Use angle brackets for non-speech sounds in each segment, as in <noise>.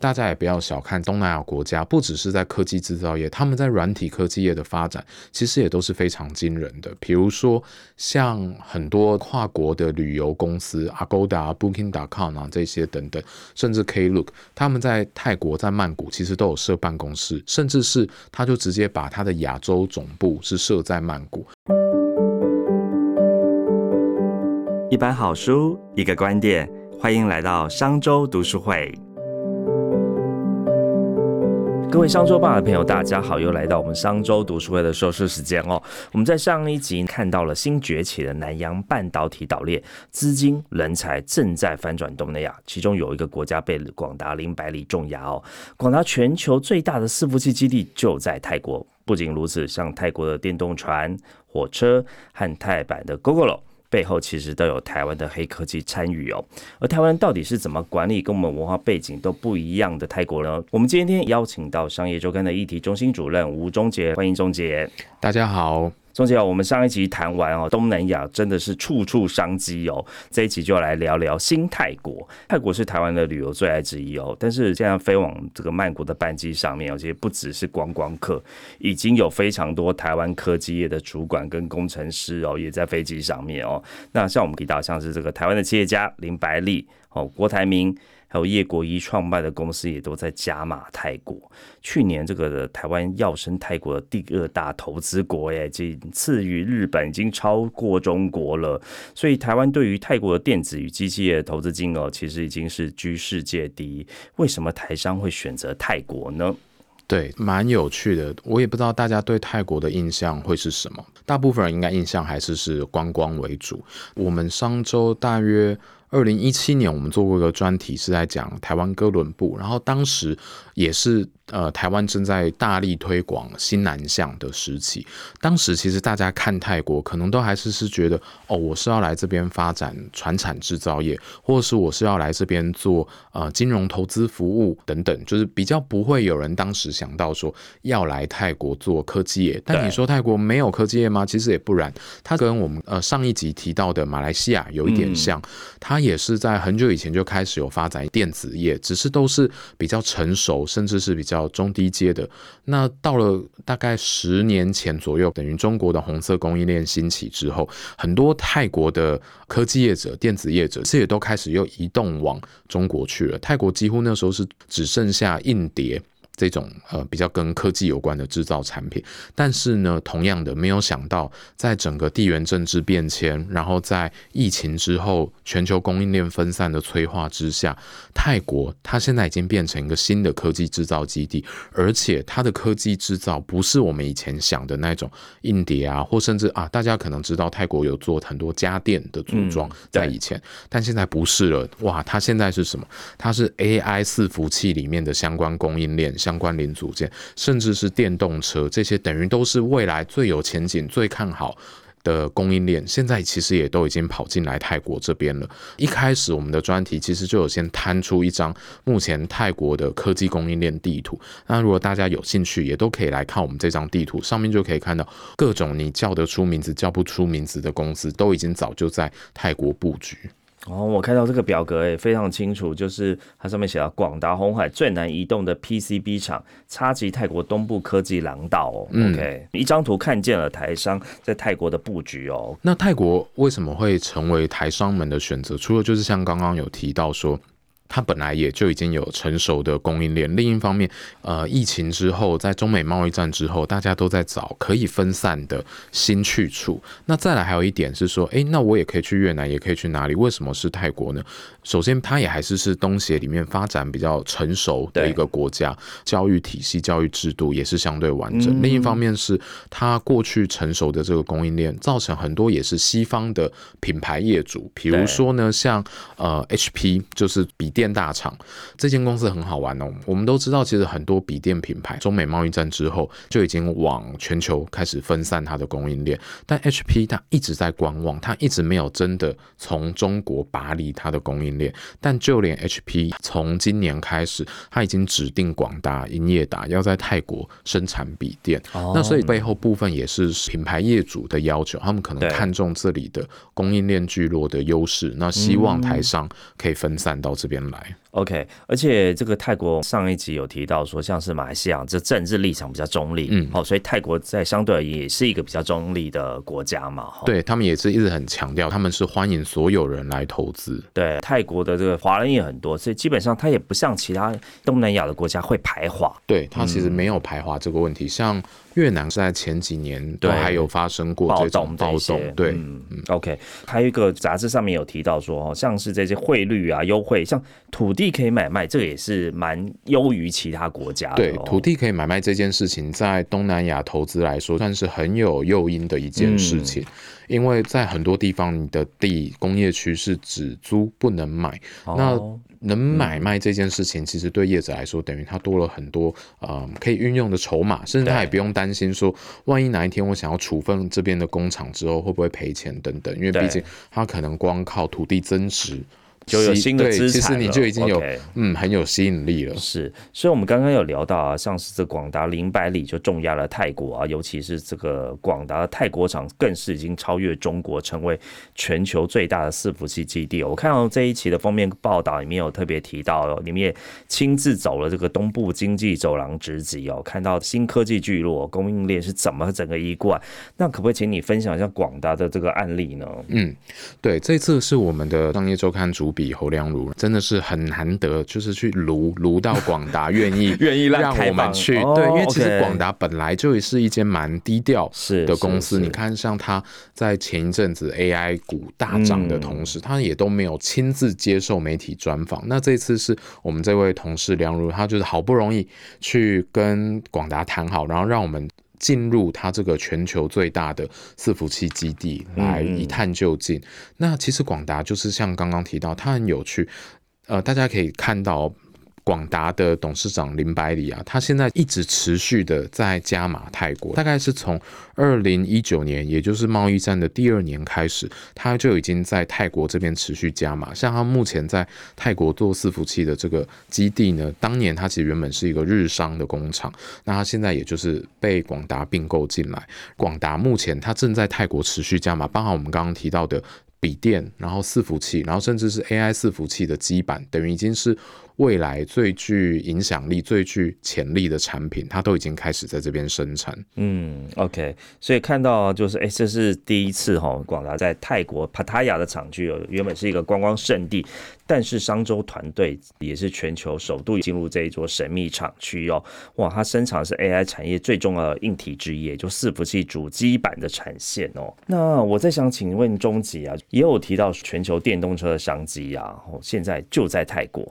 大家也不要小看东南亚国家，不只是在科技制造业，他们在软体科技业的发展，其实也都是非常惊人的。比如说，像很多跨国的旅游公司，Agoda、Booking.com 啊这些等等，甚至 Klook，他们在泰国在曼谷其实都有设办公室，甚至是他就直接把他的亚洲总部是设在曼谷。一本好书，一个观点，欢迎来到商周读书会。各位商周吧的朋友，大家好，又来到我们商周读书会的收视时间哦。我们在上一集看到了新崛起的南洋半导体岛链，资金人才正在翻转东南亚，其中有一个国家被广达零百里重压哦。广达全球最大的伺服器基地就在泰国。不仅如此，像泰国的电动船、火车和泰版的 GoGoLo。背后其实都有台湾的黑科技参与哦，而台湾到底是怎么管理跟我们文化背景都不一样的泰国呢？我们今天邀请到商业周刊的议题中心主任吴忠杰，欢迎忠杰，大家好。钟姐，我们上一集谈完哦，东南亚真的是处处商机哦。这一集就来聊聊新泰国。泰国是台湾的旅游最爱之一哦，但是现在飞往这个曼谷的班机上面，而且不只是观光客，已经有非常多台湾科技业的主管跟工程师哦，也在飞机上面哦。那像我们提到，像是这个台湾的企业家林百里哦，郭台铭。还有叶国一创办的公司也都在加码泰国。去年这个台湾要升泰国的第二大投资国，哎，仅次于日本，已经超过中国了。所以台湾对于泰国的电子与机器业投资金额，其实已经是居世界第一。为什么台商会选择泰国呢？对，蛮有趣的。我也不知道大家对泰国的印象会是什么。大部分人应该印象还是是观光为主。我们上周大约。二零一七年，我们做过一个专题，是在讲台湾哥伦布，然后当时也是。呃，台湾正在大力推广新南向的时期。当时其实大家看泰国，可能都还是是觉得，哦，我是要来这边发展船产制造业，或者是我是要来这边做呃金融投资服务等等，就是比较不会有人当时想到说要来泰国做科技业。但你说泰国没有科技业吗？其实也不然，它跟我们呃上一集提到的马来西亚有一点像，它也是在很久以前就开始有发展电子业，只是都是比较成熟，甚至是比较。中低阶的，那到了大概十年前左右，等于中国的红色供应链兴起之后，很多泰国的科技业者、电子业者，这也都开始又移动往中国去了。泰国几乎那时候是只剩下硬碟。这种呃比较跟科技有关的制造产品，但是呢，同样的没有想到，在整个地缘政治变迁，然后在疫情之后，全球供应链分散的催化之下，泰国它现在已经变成一个新的科技制造基地，而且它的科技制造不是我们以前想的那种硬碟啊，或甚至啊，大家可能知道泰国有做很多家电的组装，在以前，但现在不是了，哇，它现在是什么？它是 AI 伺服器里面的相关供应链，像。相关零组件，甚至是电动车，这些等于都是未来最有前景、最看好的供应链。现在其实也都已经跑进来泰国这边了。一开始我们的专题其实就有先摊出一张目前泰国的科技供应链地图。那如果大家有兴趣，也都可以来看我们这张地图，上面就可以看到各种你叫得出名字、叫不出名字的公司，都已经早就在泰国布局。哦，我看到这个表格诶，非常清楚，就是它上面写到广达红海最难移动的 PCB 厂，插旗泰国东部科技廊道哦。OK，一张图看见了台商在泰国的布局哦。那泰国为什么会成为台商们的选择？除了就是像刚刚有提到说。它本来也就已经有成熟的供应链。另一方面，呃，疫情之后，在中美贸易战之后，大家都在找可以分散的新去处。那再来还有一点是说，诶，那我也可以去越南，也可以去哪里？为什么是泰国呢？首先，它也还是是东协里面发展比较成熟的一个国家，教育体系、教育制度也是相对完整。另一方面是它过去成熟的这个供应链，造成很多也是西方的品牌业主，比如说呢，像呃 HP 就是比电。电大厂这间公司很好玩哦。我们都知道，其实很多笔电品牌，中美贸易战之后就已经往全球开始分散它的供应链。但 HP 它一直在观望，它一直没有真的从中国拔离它的供应链。但就连 HP 从今年开始，它已经指定广达、营业达要在泰国生产笔电。那所以背后部分也是品牌业主的要求，他们可能看中这里的供应链聚落的优势，那希望台商可以分散到这边。来。OK，而且这个泰国上一集有提到说，像是马来西亚这政治立场比较中立，嗯好、所以泰国在相对而言也是一个比较中立的国家嘛，哈。对他们也是一直很强调，他们是欢迎所有人来投资。对，泰国的这个华人也很多，所以基本上它也不像其他东南亚的国家会排华。对，它其实没有排华这个问题，像越南是在前几年都还有发生过暴这种暴动对，嗯，OK，还有一个杂志上面有提到说，哦，像是这些汇率啊优惠，像土地可以买卖，这个也是蛮优于其他国家的、对，哦。土地可以买卖这件事情，在东南亚投资来说，算是很有诱因的一件事情。因为在很多地方，你的地工业区是只租不能买，那哦能买卖这件事情，其实对业者来说，等于他多了很多呃可以运用的筹码，甚至他也不用担心说，万一哪一天我想要处分这边的工厂之后，会不会赔钱等等，因为对毕竟他可能光靠土地增值。就有新的资产其实你就已经有嗯很有吸引力了。是，所以我们刚刚有聊到啊，像是这广达零百里就重压了泰国啊，尤其是这个广达的泰国厂，更是已经超越中国，成为全球最大的伺服器基地哦。我看到这一期的封面报道里面有特别提到哦，你们也亲自走了这个东部经济走廊直击哦，看到新科技聚落供应链是怎么整个一贯。那可不可以请你分享一下广达的这个案例呢？嗯，对，这次是我们的商业周刊主笔侯良儒，真的是很难得，就是去卢卢到广达 <laughs> 愿意愿意让我们去，哦对，因为其实广达本来就是一间蛮低调的公司，你看像他在前一阵子 AI 股大涨的同时，他也都没有亲自接受媒体专访。那这次是我们这位同事梁如，他就是好不容易去跟广达谈好，然后让我们。进入它这个全球最大的伺服器基地来一探究竟。那其实广达就是像刚刚提到，它很有趣，呃，大家可以看到。广达的董事长林百里啊，他现在一直持续的在加码泰国，大概是从二零一九年，也就是贸易战的第二年开始，他就已经在泰国这边持续加码。像他目前在泰国做伺服器的这个基地呢，当年他其实原本是一个日商的工厂，那他现在也就是被广达并购进来。广达目前他正在泰国持续加码，包含我们刚刚提到的。笔电，然后伺服器，然后甚至是 AI 伺服器的基板，等于已经是未来最具影响力、最具潜力的产品，它都已经开始在这边生产。嗯，OK，所以看到就是，哎、这是第一次哈，广达在泰国帕塔亚的厂区哦，原本是一个观光胜地，但是商周团队也是全球首度进入这一座神秘厂区哦，哇，它生产的是 AI 产业最重要的硬体之一，也就伺服器主机板的产线哦。那我再想请问中吉啊，也有提到全球电动车的商机啊，哦，现在就在泰国。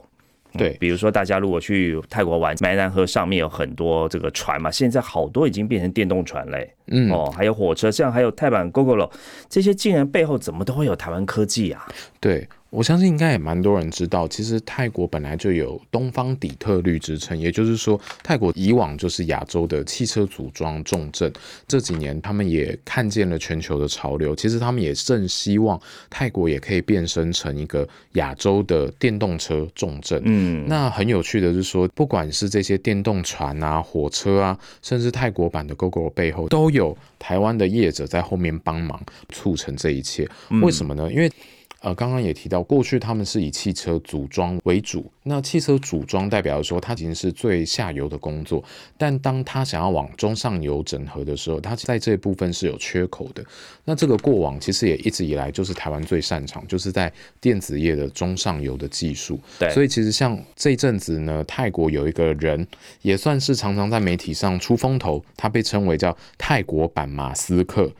对，比如说大家如果去泰国玩，湄南河上面有很多这个船嘛，现在好多已经变成电动船嘞。嗯，哦，还有火车，像还有泰版 GoGoLo 这些，竟然背后怎么都会有台湾科技啊？对，我相信应该也蛮多人知道，其实泰国本来就有东方底特律之称，也就是说，泰国以往就是亚洲的汽车组装重镇。这几年他们也看见了全球的潮流，其实他们也正希望泰国也可以变身成一个亚洲的电动车重镇。嗯，那很有趣的是说，不管是这些电动船啊、火车啊，甚至泰国版的 GoGo 背后，都有台湾的业者在后面帮忙促成这一切。为什么呢？因为呃，刚刚也提到，过去他们是以汽车组装为主。那汽车组装代表说，它已经是最下游的工作。但当他想要往中上游整合的时候，它在这部分是有缺口的。那这个过往其实也一直以来就是台湾最擅长，就是在电子业的中上游的技术。对所以其实像这一阵子呢，泰国有一个人也算是常常在媒体上出风头，他被称为叫泰国版马斯克。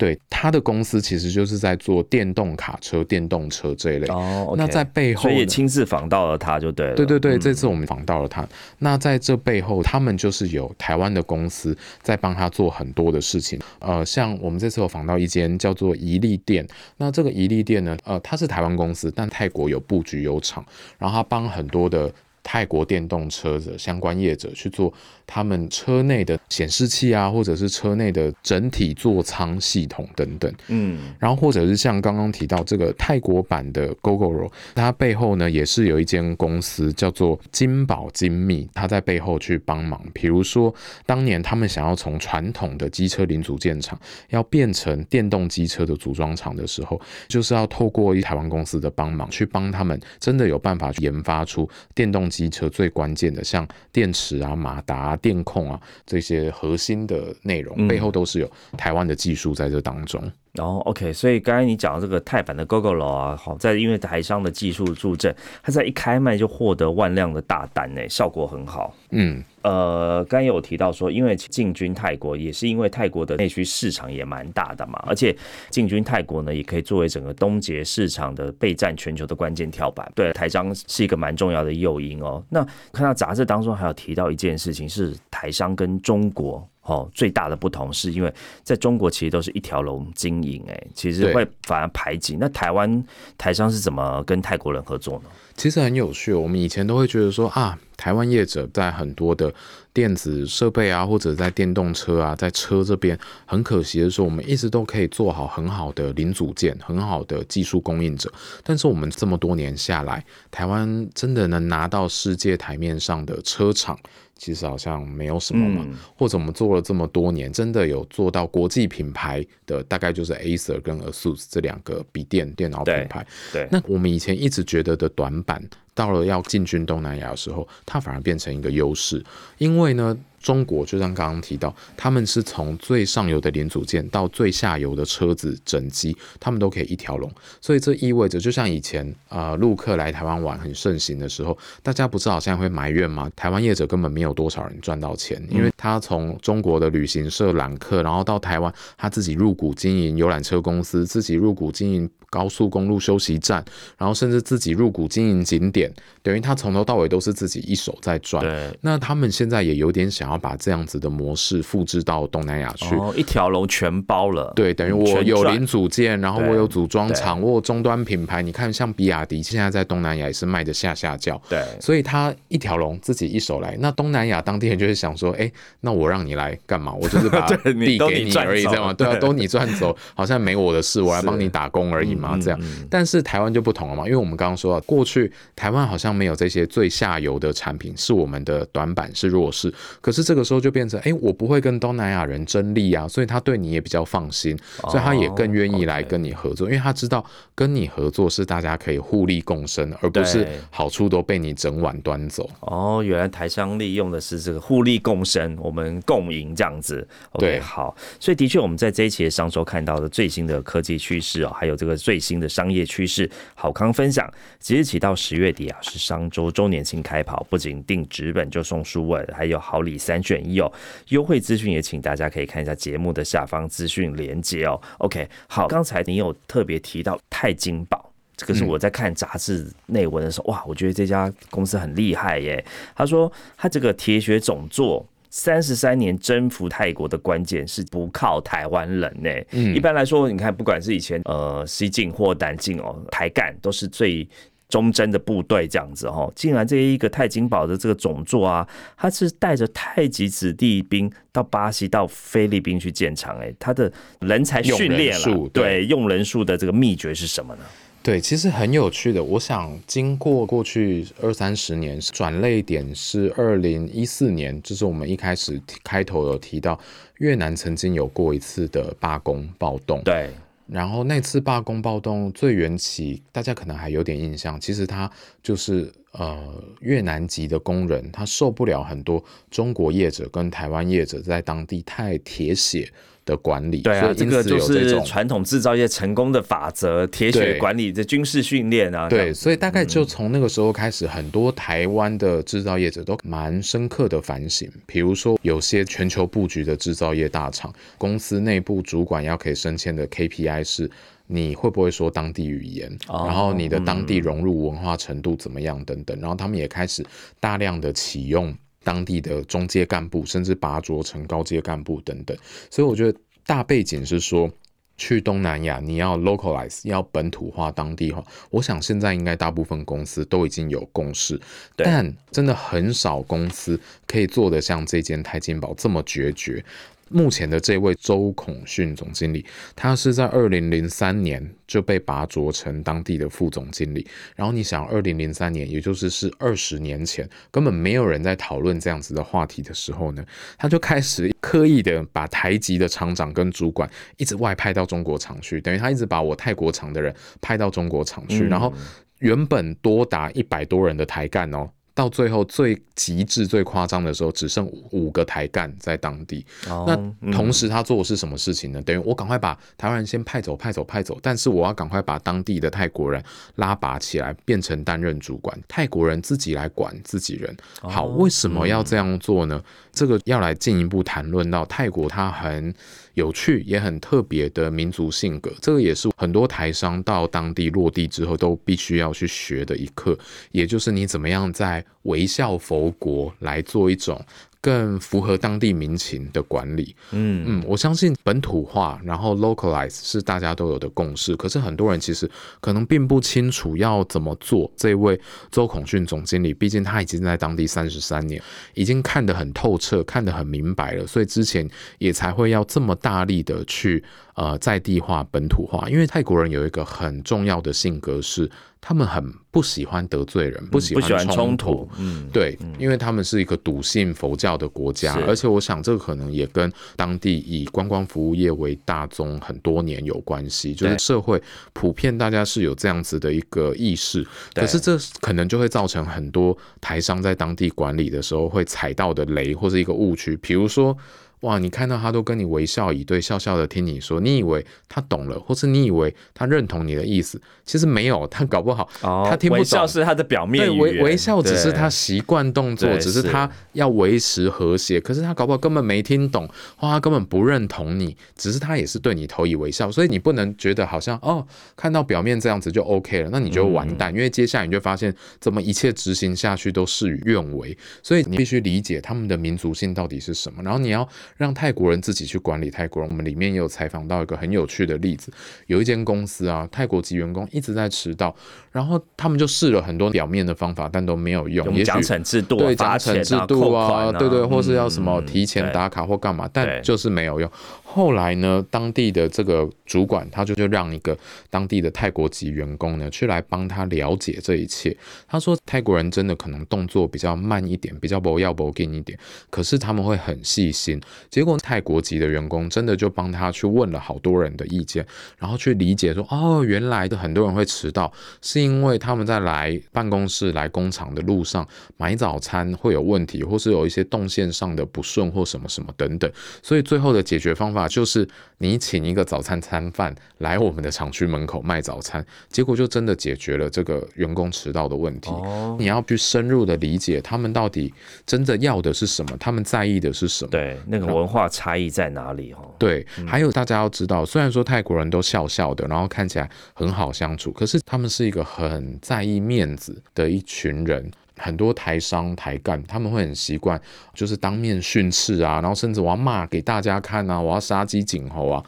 对他的公司其实就是在做电动卡车、电动车这一类。哦那在背后所以也亲自访到了他就对了。对对对，嗯这次我们访到了他。那在这背后，他们就是有台湾的公司在帮他做很多的事情。呃，像我们这次有访到一间叫做宜利店，那这个宜利店呢，呃，它是台湾公司，但泰国有布局有厂，然后他帮很多的。泰国电动车的相关业者去做他们车内的显示器啊，或者是车内的整体座舱系统等等。嗯，然后或者是像刚刚提到这个泰国版的 GoGoRo，它背后呢也是有一间公司叫做金宝精密，它在背后去帮忙。比如说，当年他们想要从传统的机车零组件厂要变成电动机车的组装厂的时候，就是要透过一台湾公司的帮忙，去帮他们真的有办法去研发出电动机车最关键的，像电池啊、马达啊、电控啊这些核心的内容，背后都是有台湾的技术在这当中。然后 OK，所以刚才你讲的这个泰版的 GoGo 啊，好在因为台商的技术助阵，它在一开卖就获得万辆的大单呢，效果很好。嗯，呃，刚才有提到说，因为进军泰国也是因为泰国的内需市场也蛮大的嘛，而且进军泰国呢，也可以作为整个东捷市场的备战全球的关键跳板。对，台商是一个蛮重要的诱因哦。那看到杂志当中还有提到一件事情，是台商跟中国。哦，最大的不同是因为在中国其实都是一条龙经营，哎，其实会反而排挤。那台湾台商是怎么跟泰国人合作呢？其实很有趣，我们以前都会觉得说啊，台湾业者在很多的电子设备啊，或者在电动车啊，在车这边，很可惜的是，我们一直都可以做好很好的零组件，很好的技术供应者。但是我们这么多年下来，台湾真的能拿到世界台面上的车厂？其实好像没有什么嘛，或者我们做了这么多年，真的有做到国际品牌的，大概就是 Acer 跟 ASUS 这两个笔电电脑品牌。对，那我们以前一直觉得的短板，到了要进军东南亚的时候，它反而变成一个优势，因为呢。中国就像刚刚提到，他们是从最上游的零组件到最下游的车子整机，他们都可以一条龙。所以这意味着，就像以前啊，陆客来台湾玩很盛行的时候，大家不是好像会埋怨吗？台湾业者根本没有多少人赚到钱，因为他从中国的旅行社揽客，然后到台湾，他自己入股经营游览车公司，自己入股经营高速公路休息站，然后甚至自己入股经营景点，等于他从头到尾都是自己一手在赚。对，那他们现在也有点想。然后把这样子的模式复制到东南亚去，一条龙全包了。对，等于我有零组件，然后我有组装厂，我有终端品牌。你看，像比亚迪现在在东南亚也是卖的下下叫。对，所以他一条龙自己一手来。那东南亚当地人就是想说，哎，那我让你来干嘛？我就是把 <laughs> 地给你而已，这样吗？对啊，都你赚走，好像没我的事，我来帮你打工而已嘛，这样。但是台湾就不同了嘛，因为我们刚刚说，过去台湾好像没有这些最下游的产品，是我们的短板，是弱势。可是这个时候就变成，哎，我不会跟东南亚人争利啊，所以他对你也比较放心，所以他也更愿意来跟你合作，因为他知道跟你合作是大家可以互利共生，而不是好处都被你整碗端走。哦，原来台商利用的是这个互利共生，我们共赢这样子。对，好，所以的确我们在这一期的商周看到的最新的科技趋势哦，还有这个最新的商业趋势，好康分享，即日起到十月底啊，是商周周年庆开跑，不仅定纸本就送书本，还有好礼三选。一哦优惠资讯也请大家可以看一下节目的下方资讯连接哦。OK，好，刚才你有特别提到钛金宝，这个是我在看杂志内文的时候，哇，我觉得这家公司很厉害耶。他说他这个铁血总座三十三年征服泰国的关键是不靠台湾人呢。嗯，一般来说，你看不管是以前呃西进或南进哦，台干都是最。忠贞的部队这样子哦，竟然这一个太金宝的这个总座啊，他是带着太极子弟兵到巴西、到菲律宾去建厂，哎，他的人才训练了，对，用人数的这个秘诀是什么呢？对，其实很有趣的。我想，经过过去二三十年，转类点是二零一四年，就是我们一开始开头有提到，越南曾经有过一次的罢工暴动，对。然后那次罢工暴动最缘起，大家可能还有点印象。其实他就是呃越南籍的工人，他受不了很多中国业者跟台湾业者在当地太铁血。的管理，对啊，这个就是传统制造业成功的法则，铁血管理的军事训练啊。对，所以大概就从那个时候开始，很多台湾的制造业者都蛮深刻的反省。比如说，有些全球布局的制造业大厂，公司内部主管要可以升迁的 KPI 是你会不会说当地语言，然后你的当地融入文化程度怎么样等等。然后他们也开始大量的启用。当地的中阶干部，甚至拔擢成高阶干部等等，所以我觉得大背景是说，去东南亚，你要 localize，要本土化、当地化。我想现在应该大部分公司都已经有共识，但真的很少公司可以做得像这间泰金宝这么决绝。目前的这位周孔训总经理，他是在二零零三年就被拔擢成当地的副总经理。然后你想，二零零三年，也就是是二十年前，根本没有人在讨论这样子的话题的时候呢，他就开始刻意的把台籍的厂长跟主管一直外派到中国厂去，等于他一直把我泰国厂的人派到中国厂去，然后原本多达一百多人的台干哦。到最后最极致、最夸张的时候，只剩五个台干在当地。那同时他做的是什么事情呢？等于我赶快把台湾人先派走、派走、派走，但是我要赶快把当地的泰国人拉拔起来，变成担任主管，泰国人自己来管自己人。好，为什么要这样做呢？这个要来进一步谈论到泰国，它很。有趣也很特别的民族性格，这个也是很多台商到当地落地之后都必须要去学的一课，也就是你怎么样在微笑佛国来做一种。更符合当地民情的管理，嗯嗯，我相信本土化，然后 localize 是大家都有的共识。可是很多人其实可能并不清楚要怎么做。这位周孔训总经理，毕竟他已经在当地三十三年，已经看得很透彻，看得很明白了，所以之前也才会要这么大力的去呃在地化、本土化。因为泰国人有一个很重要的性格是。他们很不喜欢得罪人，不喜欢冲突。嗯，对，因为他们是一个笃信佛教的国家，而且我想这个可能也跟当地以观光服务业为大宗很多年有关系，就是社会普遍大家是有这样子的一个意识。可是这可能就会造成很多台商在当地管理的时候会踩到的雷或是一个误区，比如说。哇，你看到他都跟你微笑以对，笑笑的听你说，你以为他懂了，或是你以为他认同你的意思，其实没有，他搞不好他听不懂。微笑是他的表面对，微微笑只是他习惯动作，只是他要维持和谐，可是他搞不好根本没听懂，或他根本不认同你，只是他也是对你投以微笑，所以你不能觉得好像哦，看到表面这样子就 OK 了，那你就完蛋，因为接下来你就发现怎么一切执行下去都事与愿违，所以你必须理解他们的民族性到底是什么，然后你要。让泰国人自己去管理泰国人。我们里面也有采访到一个很有趣的例子，有一间公司啊，泰国籍员工一直在迟到，然后他们就试了很多表面的方法，但都没有用。奖惩制度，对奖惩制度啊，对对，或是要什么提前打卡或干嘛，但就是没有用。后来呢，当地的这个主管他就就让一个当地的泰国籍员工呢去来帮他了解这一切。他说泰国人真的可能动作比较慢一点，比较不要不紧一点，可是他们会很细心。结果泰国籍的员工真的就帮他去问了好多人的意见，然后去理解说，哦，原来的很多人会迟到，是因为他们在来办公室、来工厂的路上买早餐会有问题，或是有一些动线上的不顺或什么什么等等。所以最后的解决方法。就是你请一个早餐餐贩来我们的厂区门口卖早餐，结果就真的解决了这个员工迟到的问题。哦，你要去深入的理解他们到底真的要的是什么，他们在意的是什么？对，那个文化差异在哪里？哈，对，还有大家要知道，虽然说泰国人都笑笑的，然后看起来很好相处，可是他们是一个很在意面子的一群人。很多台商台干他们会很习惯，就是当面训斥啊，然后甚至我要骂给大家看啊，我要杀鸡儆猴啊。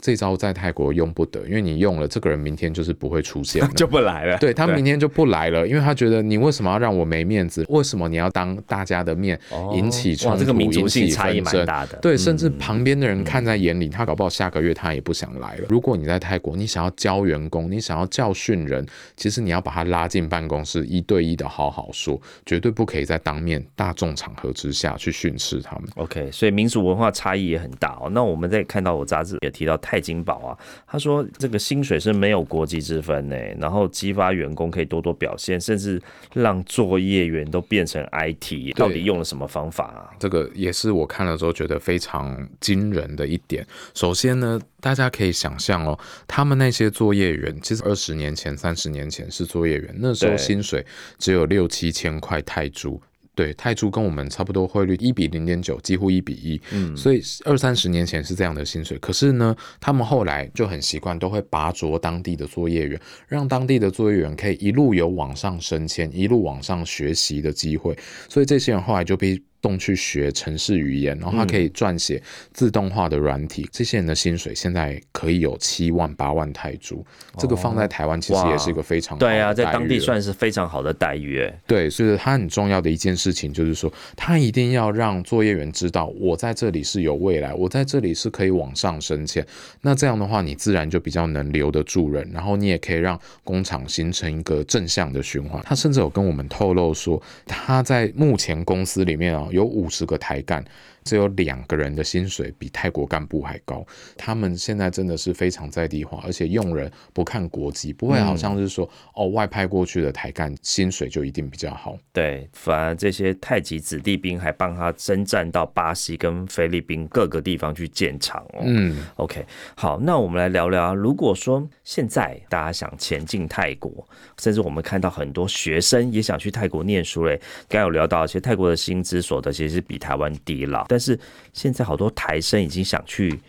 这招在泰国用不得，因为你用了，这个人明天就是不会出现，<laughs> 就不来了。对他明天就不来了，因为他觉得你为什么要让我没面子？为什么你要当大家的面引起冲突、引起纷争？对，甚至旁边的人看在眼里，他搞不好下个月他也不想来了。如果你在泰国，你想要教员工，你想要教训人，其实你要把他拉进办公室，一对一的好好说，绝对不可以在当面大众场合之下去训斥他们。OK，所以民族文化差异也很大哦。那我们在看到我杂志也提到。泰金宝啊，他说这个薪水是没有国籍之分呢，然后激发员工可以多多表现，甚至让作业员都变成 IT，到底用了什么方法啊？这个也是我看了之后觉得非常惊人的一点。首先呢，大家可以想象哦，他们那些作业员，其实二十年前、三十年前是作业员，那时候薪水只有六七千块泰铢。对泰铢跟我们差不多汇率一比零点九，几乎一比一，嗯，所以二三十年前是这样的薪水。可是呢，他们后来就很习惯，都会拔擢当地的作业员，让当地的作业员可以一路有往上升迁、一路往上学习的机会。所以这些人后来就被动去学城市语言，然后他可以撰写自动化的软体。这些人的薪水现在可以有七万八万泰铢，这个放在台湾其实也是一个非常对啊，在当地算是非常好的待遇。哎对，所以他很重要的一件事情就是说，他一定要让作业员知道，我在这里是有未来，我在这里是可以往上升迁。那这样的话，你自然就比较能留得住人，然后你也可以让工厂形成一个正向的循环。他甚至有跟我们透露说，他在目前公司里面啊，有五十个台干。只有两个人的薪水比泰国干部还高，他们现在真的是非常在地化，而且用人不看国籍，不会好像是说、哦外派过去的台干薪水就一定比较好。对，反而这些太极子弟兵还帮他征战到巴西跟菲律宾各个地方去建厂哦。嗯，OK，好，那我们来聊聊啊。如果说现在大家想前进泰国，甚至我们看到很多学生也想去泰国念书嘞，刚刚有聊到，其实泰国的薪资所得其实是比台湾低了，但是现在好多台生已经想去。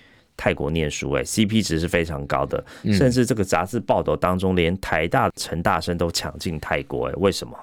泰国念书、哎，CP 值是非常高的，甚至这个杂志报道当中，连台大、陈大生都抢进泰国、哎，为什么？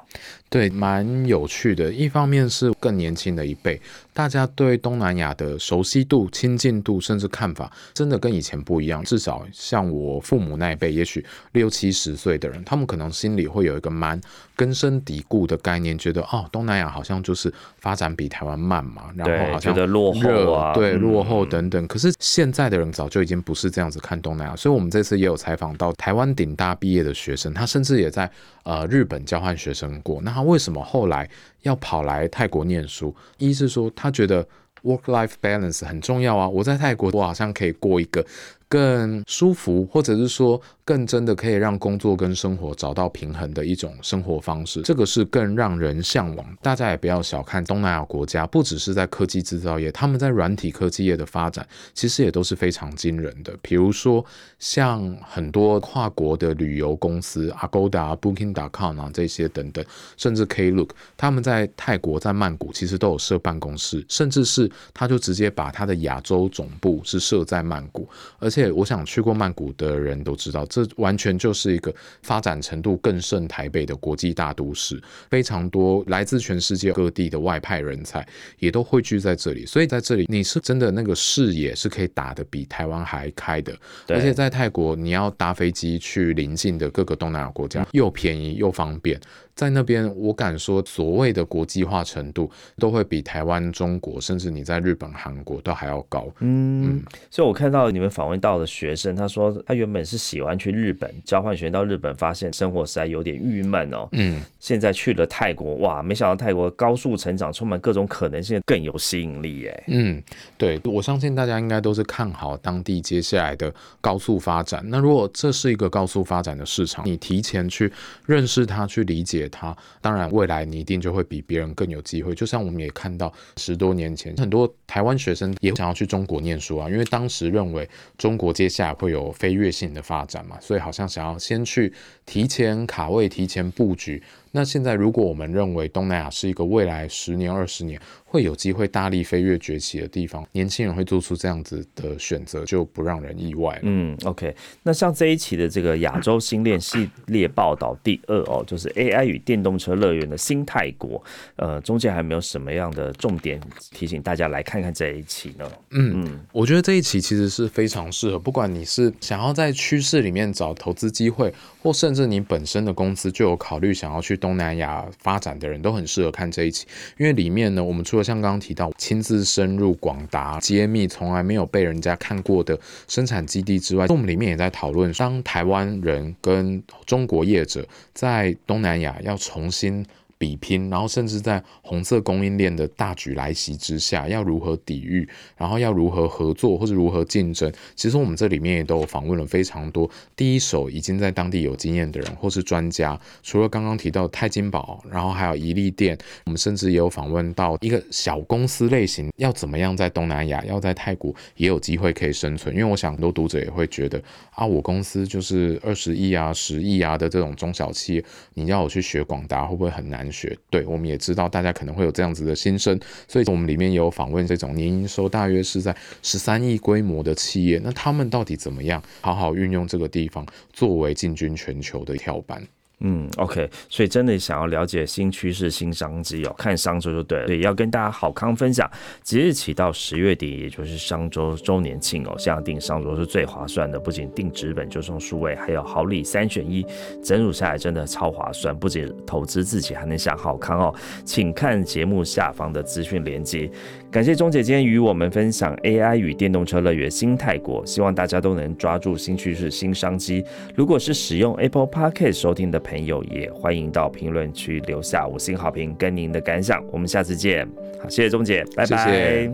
对，蛮有趣的。一方面是更年轻的一辈，大家对东南亚的熟悉度、亲近度，甚至看法，真的跟以前不一样。至少像我父母那一辈，也许六七十岁的人，他们可能心里会有一个蛮根深蒂固的概念，觉得哦，东南亚好像就是发展比台湾慢嘛，然后好像落后啊对，嗯落后等等。可是现在的人早就已经不是这样子看东南亚，所以我们这次也有采访到台湾顶大毕业的学生，他甚至也在呃日本交换学生过。那他为什么后来要跑来泰国念书？一是说他觉得 work life balance 很重要啊，我在泰国我好像可以过一个更舒服，或者是说更真的可以让工作跟生活找到平衡的一种生活方式，这个是更让人向往。大家也不要小看东南亚国家，不只是在科技制造业，他们在软体科技业的发展其实也都是非常惊人的。比如说像很多跨国的旅游公司，Agoda、Booking.com 啊这些等等，甚至 Klook，他们在泰国在曼谷其实都有设办公室，甚至是他就直接把他的亚洲总部是设在曼谷，而我想去过曼谷的人都知道，这完全就是一个发展程度更胜台北的国际大都市，非常多来自全世界各地的外派人才也都汇聚在这里，所以在这里你是真的那个视野是可以打得比台湾还开的，而且在泰国你要搭飞机去邻近的各个东南亚国家，又便宜又方便。在那边，我敢说，所谓的国际化程度都会比台湾、中国，甚至你在日本、韩国都还要高。嗯，所以我看到你们访问到的学生，他说他原本是喜欢去日本交换学，到日本发现生活实在有点郁闷哦。嗯，现在去了泰国，哇，没想到泰国高速成长，充满各种可能性，更有吸引力耶。嗯，对，我相信大家应该都是看好当地接下来的高速发展。那如果这是一个高速发展的市场，你提前去认识它，去理解他，当然未来你一定就会比别人更有机会。就像我们也看到十多年前，很多台湾学生也想要去中国念书啊，因为当时认为中国接下来会有飞跃性的发展嘛，所以好像想要先去提前卡位、提前布局。那现在，如果我们认为东南亚是一个未来十年、二十年会有机会大力飞跃崛起的地方，年轻人会做出这样子的选择，就不让人意外了。嗯，OK，那像这一期的这个亚洲新链系列报道第二哦，就是 AI 与电动车乐园的新泰国，呃，中间还没有什么样的重点提醒大家来看看这一期呢？嗯，我觉得这一期其实是非常适合，不管你是想要在趋势里面找投资机会，或甚至你本身的公司就有考虑想要去东南亚发展的人，都很适合看这一期。因为里面呢，我们除了像刚刚提到亲自深入广达揭秘从来没有被人家看过的生产基地之外，我们里面也在讨论，当台湾人跟中国业者在东南亚要重新。比拼，然后甚至在红色供应链的大举来袭之下，要如何抵御，然后要如何合作或者如何竞争。其实我们这里面也都访问了非常多第一手已经在当地有经验的人或是专家。除了刚刚提到的泰金宝，然后还有宜利店，我们甚至也有访问到一个小公司类型要怎么样在东南亚，要在泰国也有机会可以生存。因为我想很多读者也会觉得啊，我公司就是二十亿啊、十亿啊的这种中小企业，你要我去学广达会不会很难学？对，我们也知道大家可能会有这样子的心声，所以我们里面有访问这种年营收大约是在十三亿规模的企业，那他们到底怎么样好好运用这个地方作为进军全球的跳板？嗯，OK，所以真的想要了解新趋势、新商机哦，看商周就对了。对，要跟大家好康分享，即日起到十月底，也就是商周周年庆哦，现在订商周是最划算的，不仅订纸本就送数位，还有好礼三选一，整组下来真的超划算，不仅投资自己，还能享好康哦。请看节目下方的资讯连接。感谢钟姐今天与我们分享 AI 与电动车乐园新泰国，希望大家都能抓住新趋势、新商机。如果是使用 Apple Podcast 收听的朋友，也欢迎到评论区留下五星好评跟您的感想。我们下次见，好，谢谢钟姐，拜拜。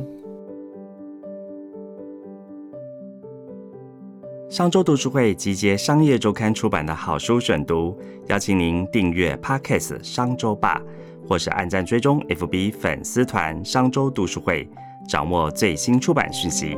商周读书会集结商业周刊出版的好书选读，邀请您订阅 Podcast 商周吧。或是按赞追踪 FB 粉丝团商周读书会，掌握最新出版讯息。